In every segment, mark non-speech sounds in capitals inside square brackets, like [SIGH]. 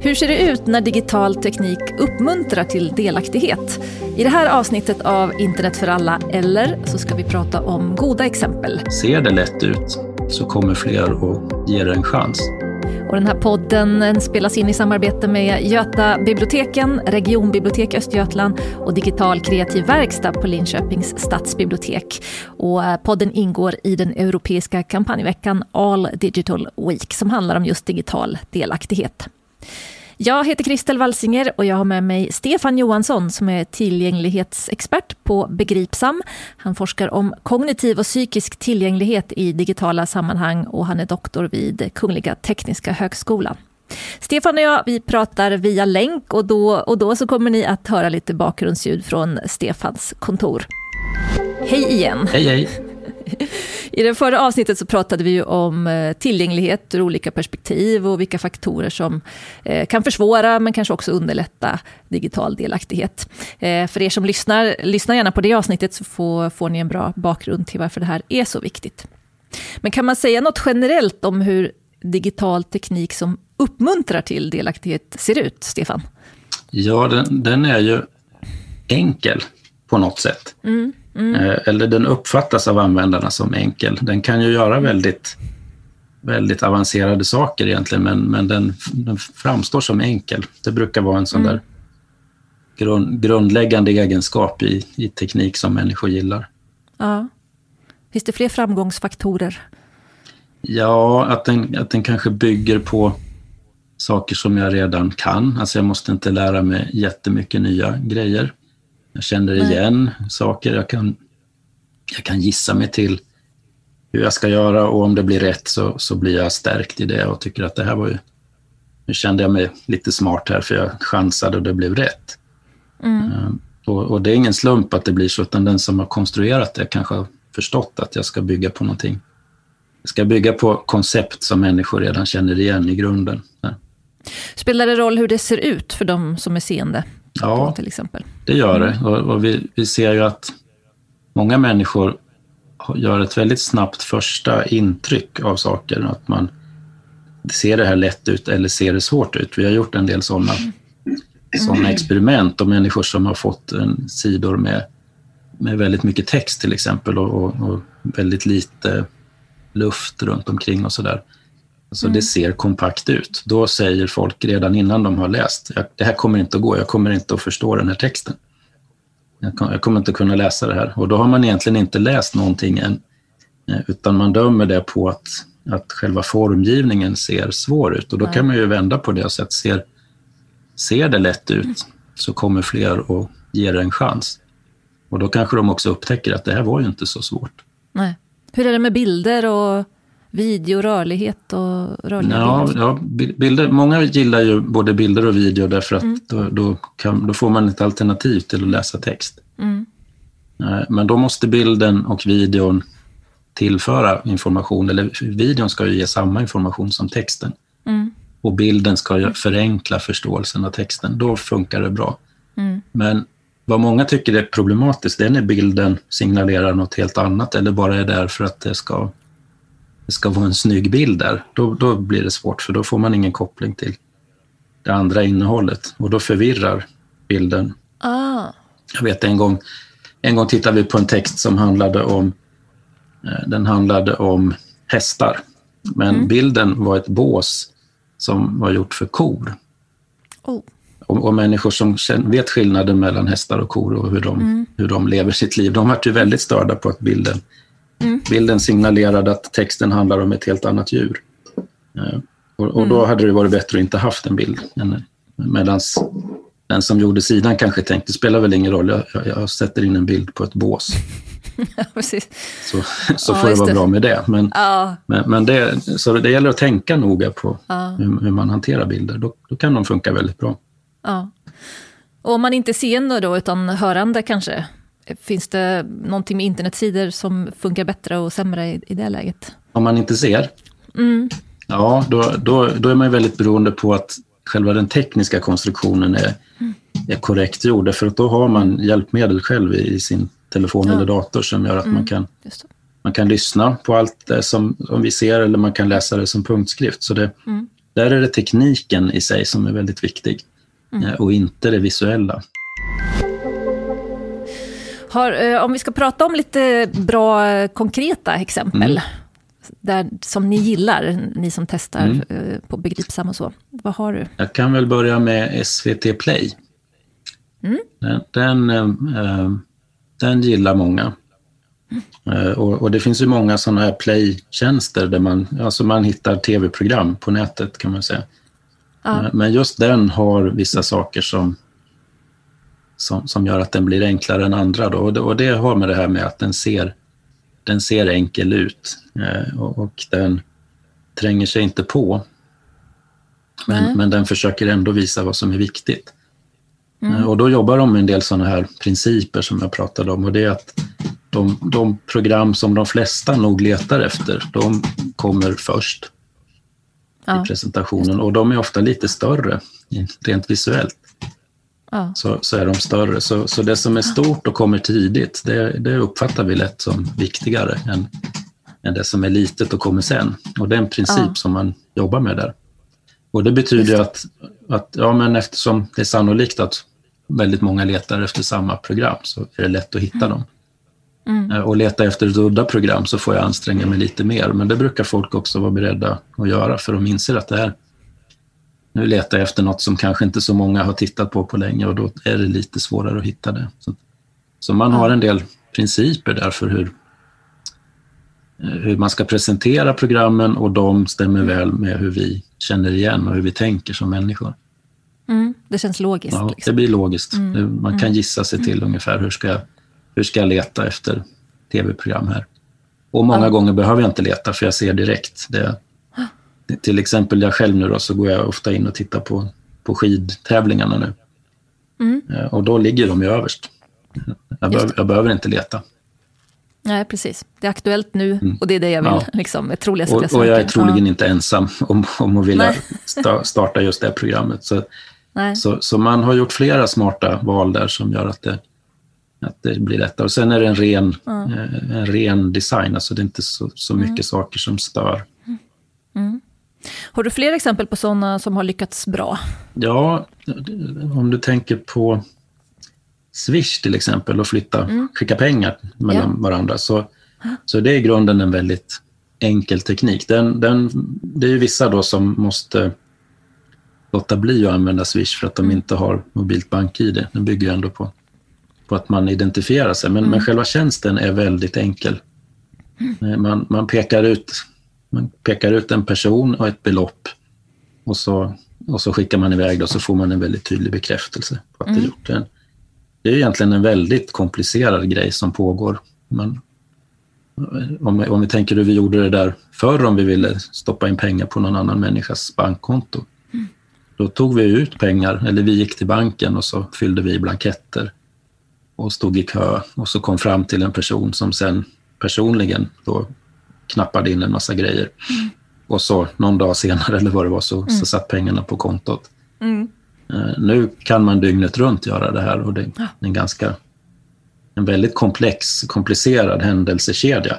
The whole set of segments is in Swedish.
Hur ser det ut när digital teknik uppmuntrar till delaktighet? I det här avsnittet av Internet för alla, eller, så ska vi prata om goda exempel. Ser det lätt ut så kommer fler att ge det en chans. Och den här podden spelas in i samarbete med Göta biblioteken, Regionbibliotek Östergötland och Digital kreativ verkstad på Linköpings stadsbibliotek. Och eh, podden ingår i den europeiska kampanjveckan All Digital Week som handlar om just digital delaktighet. Jag heter Kristel Walsinger och jag har med mig Stefan Johansson som är tillgänglighetsexpert på Begripsam. Han forskar om kognitiv och psykisk tillgänglighet i digitala sammanhang och han är doktor vid Kungliga Tekniska Högskolan. Stefan och jag vi pratar via länk och då och då så kommer ni att höra lite bakgrundsljud från Stefans kontor. Hej igen! Hej hej! I det förra avsnittet så pratade vi ju om eh, tillgänglighet ur olika perspektiv och vilka faktorer som eh, kan försvåra men kanske också underlätta digital delaktighet. Eh, för er som lyssnar, lyssna gärna på det avsnittet så får, får ni en bra bakgrund till varför det här är så viktigt. Men kan man säga något generellt om hur digital teknik som uppmuntrar till delaktighet ser ut, Stefan? Ja, den, den är ju enkel på något sätt. Mm. Mm. Eh, eller den uppfattas av användarna som enkel. Den kan ju göra väldigt, väldigt avancerade saker egentligen, men, men den, den framstår som enkel. Det brukar vara en sån mm. där grund, grundläggande egenskap i, i teknik som människor gillar. Ja. Finns det fler framgångsfaktorer? Ja, att den, att den kanske bygger på saker som jag redan kan. Alltså jag måste inte lära mig jättemycket nya grejer. Jag känner igen Nej. saker. Jag kan, jag kan gissa mig till hur jag ska göra och om det blir rätt så, så blir jag stärkt i det och tycker att det här var ju... Nu kände jag mig lite smart här för jag chansade och det blev rätt. Mm. Ehm, och, och, det är ingen slump att det blir så, utan den som har konstruerat det kanske har förstått att jag ska bygga på någonting. Jag ska bygga på koncept som människor redan känner igen i grunden. Spelar det roll hur det ser ut för de som är seende? Ja, till exempel. det gör det. Mm. Och, och vi, vi ser ju att många människor gör ett väldigt snabbt första intryck av saker. Att man ser det här lätt ut eller ser det svårt ut. Vi har gjort en del sådana såna experiment och människor som har fått en, sidor med, med väldigt mycket text till exempel och, och, och väldigt lite luft runt omkring och sådär. Alltså mm. det ser kompakt ut. Då säger folk redan innan de har läst, det här kommer inte att gå, jag kommer inte att förstå den här texten. Jag kommer inte kunna läsa det här. Och då har man egentligen inte läst någonting än, eh, utan man dömer det på att, att själva formgivningen ser svår ut. Och då kan man ju vända på det och säga att ser, ser det lätt ut så kommer fler att ge det en chans. Och då kanske de också upptäcker att det här var ju inte så svårt. Nej. Hur är det med bilder och video, rörlighet och rörliga ja, bilder? Ja, bilder. Många gillar ju både bilder och video därför att mm. då, då, kan, då, får man ett alternativ till att läsa text. Mm. Men då måste bilden och videon tillföra information, eller videon ska ju ge samma information som texten. Mm. Och bilden ska ju förenkla förståelsen av texten. Då funkar det bra. Mm. Men vad många tycker är problematiskt, det är när bilden signalerar något helt annat eller bara är där för att det ska det ska vara en snygg bild där, då, då blir det svårt för då får man ingen koppling till det andra innehållet och då förvirrar bilden. Ah. Jag vet en gång, en gång tittade vi på en text som handlade om, eh, den handlade om hästar. Men mm. bilden var ett bås som var gjort för kor. Oh. Och, och, människor som vet skillnaden mellan hästar och kor och hur de, mm. hur de lever sitt liv, de vart ju väldigt störda på att bilden Mm. Bilden signalerade att texten handlar om ett helt annat djur. Eh, och, och då mm. hade det varit bättre att inte haft en bild. Medan den som gjorde sidan kanske tänkte, det spelar väl ingen roll, jag, jag sätter in en bild på ett bås. [LAUGHS] så så ja, får det vara det. bra med det. Men, ja. men, men, det, så det gäller att tänka noga på ja. hur, hur, man hanterar bilder. Då, då, kan de funka väldigt bra. Ja. Och om man inte seende då, utan hörande kanske, Finns det någonting med internetsidor som funkar bättre och sämre i, i det läget? Om man inte ser? Mm. Ja, då, då, då är man väldigt beroende på att själva den tekniska konstruktionen är, mm. är korrekt gjord. För att då har man hjälpmedel själv i sin telefon ja. eller dator som gör att mm. man, kan, man kan lyssna på allt det som, som vi ser eller man kan läsa det som punktskrift. Så det, mm. där är det tekniken i sig som är väldigt viktig mm. och inte det visuella. Har, om vi ska prata om lite bra konkreta exempel mm. där, som ni gillar, ni som testar mm. på Begripsam och så. Vad har du? Jag kan väl börja med SVT Play. Mm. Den, den, den gillar många. Mm. Och, och, det finns ju många sådana här playtjänster där man, alltså man hittar tv-program på nätet kan man säga. Ja. Men just den har vissa saker som, som, som, gör att den blir enklare än andra. Då. Och, det, och det har med det här med att den ser, den ser enkel ut och, och den tränger sig inte på. Men, men den försöker ändå visa vad som är viktigt. Mm. Och då jobbar de med en del sådana här principer som jag pratade om och det är att de, de, program som de flesta nog letar efter, de kommer först ja. i presentationen och de är ofta lite större rent visuellt. Ja. Så, så är de större. Så, så det som är stort och kommer tidigt, det, det uppfattar vi lätt som viktigare än, än det som är litet och kommer sen. Och det är en princip ja. som man jobbar med där. Och det betyder att, att ja, men eftersom det är sannolikt att väldigt många letar efter samma program så är det lätt att hitta dem. Mm. Eh, och leta efter ett udda program så får jag anstränga mig lite mer. Men det brukar folk också vara beredda att göra för de inser att det här, nu letar jag efter något som kanske inte så många har tittat på på länge och då är det lite svårare att hitta det. Så, så man har en del principer där för hur, hur man ska presentera programmen och de stämmer väl med hur vi känner igen och hur vi tänker som människor. Mm, det känns logiskt. Ja, liksom. det blir logiskt. Mm, man kan mm. gissa sig till mm. ungefär hur ska, jag, hur ska jag leta efter tv-program här. Och många ja. gånger behöver jag inte leta för jag ser direkt. Det, till exempel jag själv nu då, så går jag ofta in och tittar på, på skidtävlingarna nu. Mm. Eh, och då ligger de ju överst. Jag, behöver, jag behöver inte leta. Nej, precis. Det är aktuellt nu mm. och det är det jag vill. Ja. [LAUGHS] Liksom, troliga och, och jag är troligen ja. inte ensam om, om att vilja starta just det programmet. Så så, så, man har gjort flera smarta val där som gör att det, att det blir lättare. Och sen är det en ren, mm. en ren design, alltså det är inte så, så mycket mm. saker som stör. Mm. Har du fler exempel på sådana som har lyckats bra? Ja, om du tänker på Swish till exempel och flytta, mm. skicka pengar mellan ja. varandra, så, så det är i grunden en väldigt enkel teknik. Den, den, det är ju vissa då som måste låta bli att använda Swish för att de mm. inte har mobilt bank-id. Den bygger ju ändå på, på att man identifierar sig. Men, mm. men själva tjänsten är väldigt enkel. Mm. Eh, man, man, pekar ut, man pekar ut en person och ett belopp och så, och så skickar man iväg det och så får man en väldigt tydlig bekräftelse på att mm. det är gjort. Det, det är egentligen en väldigt komplicerad grej som pågår. Man, om, om vi tänker hur vi gjorde det där förr om vi ville stoppa in pengar på någon annan människas bankkonto. Då tog vi ut pengar, eller vi gick till banken och så fyllde vi blanketter och stod i kö och så kom fram till en person som sen personligen då knappade in en massa grejer. Mm. Och så någon dag senare eller vad det var så, mm. så satt pengarna på kontot. Mm. Uh, nu kan man dygnet runt göra det här och det är en ganska en väldigt komplex, komplicerad händelsekedja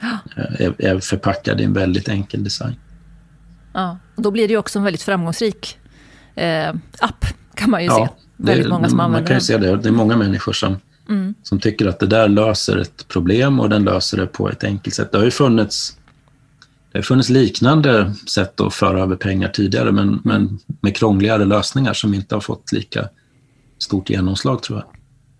ja. uh, är, är förpackad i en väldigt enkel design. Ja, och då blir det också en väldigt framgångsrik eh, app, kan man ju ja, se. Väldigt många som använder Man kan ju se det. Det är många människor som, mm. som tycker att det där löser ett problem och den löser det på ett enkelt sätt. Det har ju funnits, det har funnits liknande sätt att föra över pengar tidigare, men, mm. men med krångligare lösningar som inte har fått lika stort genomslag, tror jag.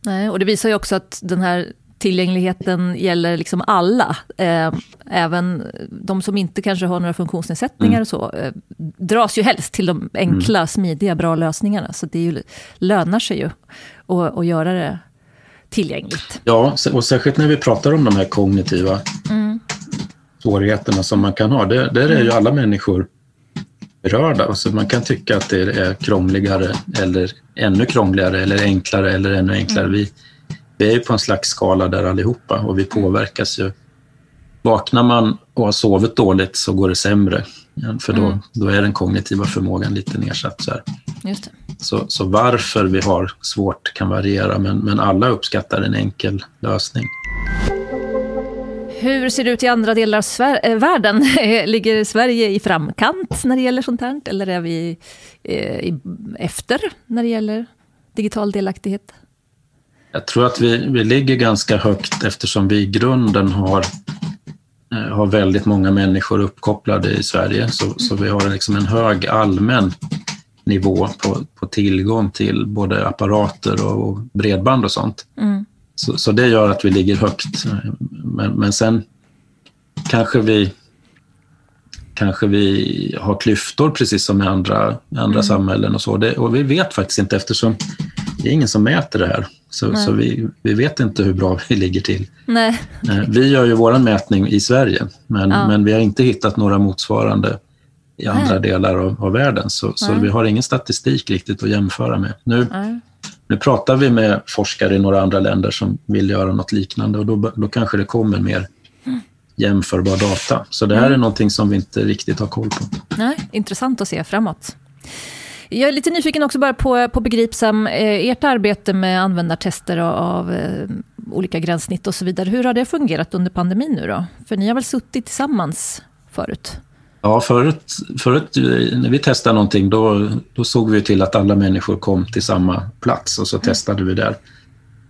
Nej, och det visar ju också att den här tillgängligheten gäller liksom alla. Eh, även de som inte kanske har några funktionsnedsättningar mm. och så, eh, dras ju helst till de enkla, mm. smidiga, bra lösningarna. Så det ju, lönar sig ju att, att göra det tillgängligt. Ja, och särskilt när vi pratar om de här kognitiva mm. svårigheterna som man kan ha. Där, där är ju mm. alla människor berörda. Alltså man kan tycka att det är krångligare eller ännu krångligare eller enklare eller ännu enklare. Mm. Vi, vi är ju på en slags skala där allihopa och vi påverkas ju. Vaknar man och har sovit dåligt så går det sämre, för då, mm. då är den kognitiva förmågan lite nedsatt. Så, så, så, varför vi har svårt kan variera, men, men alla uppskattar en enkel lösning. Hur ser det ut i andra delar av Sver äh, världen? [LAUGHS] Ligger Sverige i framkant när det gäller sånt här? Eller är vi eh, efter när det gäller digital delaktighet? Jag tror att vi, vi ligger ganska högt eftersom vi i grunden har, eh, har väldigt många människor uppkopplade i Sverige. Så, så vi har liksom en hög allmän nivå på, på tillgång till både apparater och bredband och sånt. Mm. Så, så, det gör att vi ligger högt. Men, men sen kanske vi, kanske vi har klyftor precis som i andra, andra mm. samhällen och så. Det, och vi vet faktiskt inte eftersom det är ingen som mäter det här. Så, så vi, vi vet inte hur bra [LAUGHS] vi ligger till. Nej. Eh, vi gör ju vår mätning i Sverige, men, ja. men vi har inte hittat några motsvarande i andra Nej. delar av, av, världen. Så, så, vi har ingen statistik riktigt att jämföra med. Nu, nu pratar vi med forskare i några andra länder som vill göra något liknande och då, då kanske det kommer mer mm. jämförbar data. Så det här mm. är någonting som vi inte riktigt har koll på. Nej, intressant att se framåt. Jag är lite nyfiken också bara på, på Begripsam, eh, ert arbete med användartester av eh, olika gränssnitt och så vidare. Hur har det fungerat under pandemin nu då? För ni har väl suttit tillsammans förut? Ja, förut, förut när vi testade någonting då, då såg vi till att alla människor kom till samma plats och så mm. testade vi där.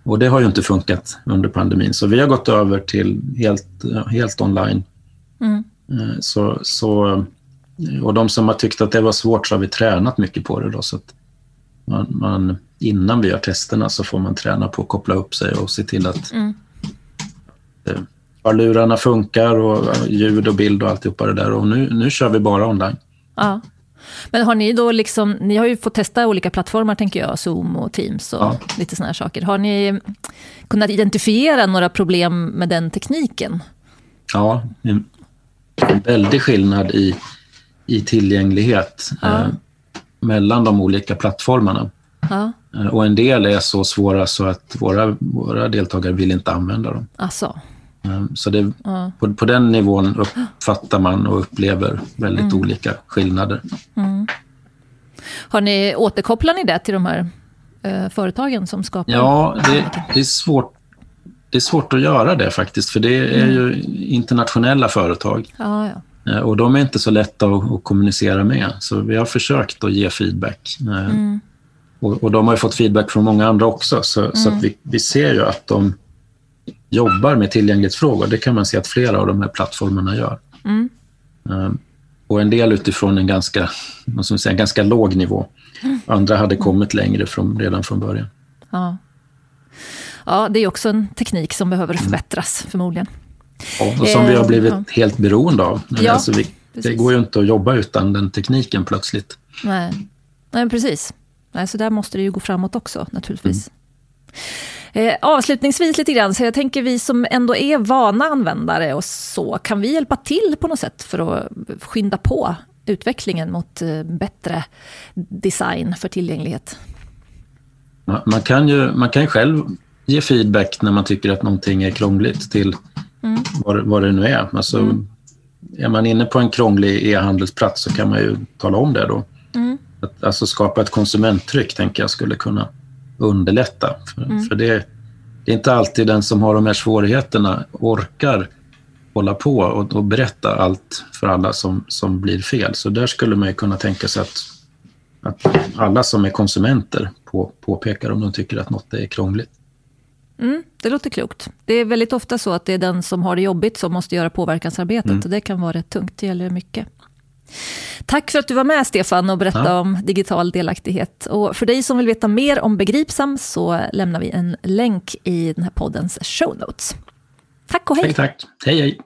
Och det har ju inte funkat under pandemin, så vi har gått över till helt, helt online. Mm. Eh, så, så, och de som har tyckt att det var svårt så har vi tränat mycket på det. Då, så man, man, innan vi gör testerna så får man träna på att koppla upp sig och se till att mm hörlurarna funkar och ljud och bild och alltihopa det där. Och nu, nu kör vi bara online. Ja. Men har ni då liksom, ni har ju fått testa olika plattformar tänker jag, Zoom och Teams och ja. lite sådana här saker. Har ni kunnat identifiera några problem med den tekniken? Ja, en väldig skillnad i, i tillgänglighet ja. eh, mellan de olika plattformarna. Ja. Eh, och en del är så svåra så att våra, våra deltagare vill inte använda dem. Alltså. Ehm, så det, ja. på, på, den nivån uppfattar man och upplever väldigt mm. olika skillnader. Mm. Har ni, återkopplar ni det till de här eh, företagen som skapar? Ja, det, det, är svårt, det är svårt att göra det faktiskt, för det är mm. ju internationella företag. Ja, ja. Eh, och de är inte så lätta att, att, kommunicera med, så vi har försökt att ge feedback. Eh, mm. Och, och, de har fått feedback från många andra också, så, så mm. vi, vi ser ju att de jobbar med tillgänglighetsfrågor. Det kan man se att flera av de här plattformarna gör. Mm. Ehm, och en del utifrån en ganska, vad ska säga, ganska låg nivå. Mm. Andra hade kommit längre från, redan från början. Ja. ja, det är också en teknik som behöver mm. förbättras mm. förmodligen. Ja, och som vi har blivit ja. helt beroende av. Ja, alltså vi, det går ju inte att jobba utan den tekniken plötsligt. Nej, Nej precis. Nej, så där måste det ju gå framåt också naturligtvis. Mm. Eh, avslutningsvis lite grann, så jag tänker vi som ändå är vana användare och så, kan vi hjälpa till på något sätt för att skynda på utvecklingen mot eh, bättre design för tillgänglighet? Man kan ju, man kan ju själv ge feedback när man tycker att någonting är krångligt till mm. vad, vad det nu är. Alltså, mm. Är man inne på en krånglig e-handelsplats så kan man ju tala om det då. Mm. Att, alltså skapa ett konsumenttryck tänker jag skulle kunna underlätta. För, mm. för det, det, är inte alltid den som har de här svårigheterna orkar hålla på och, och, berätta allt för alla som, som blir fel. Så där skulle man kunna tänka sig att, att alla som är konsumenter på, påpekar om de tycker att något är krångligt. Mm, det låter klokt. Det är väldigt ofta så att det är den som har det jobbigt som måste göra påverkansarbetet mm. och det kan vara rätt tungt, det gäller mycket. Tack för att du var med Stefan och berättade ja. om digital delaktighet. Och för dig som vill veta mer om Begripsam så lämnar vi en länk i den här poddens show notes. Tack och hej. Tack, tack. Hej, hej.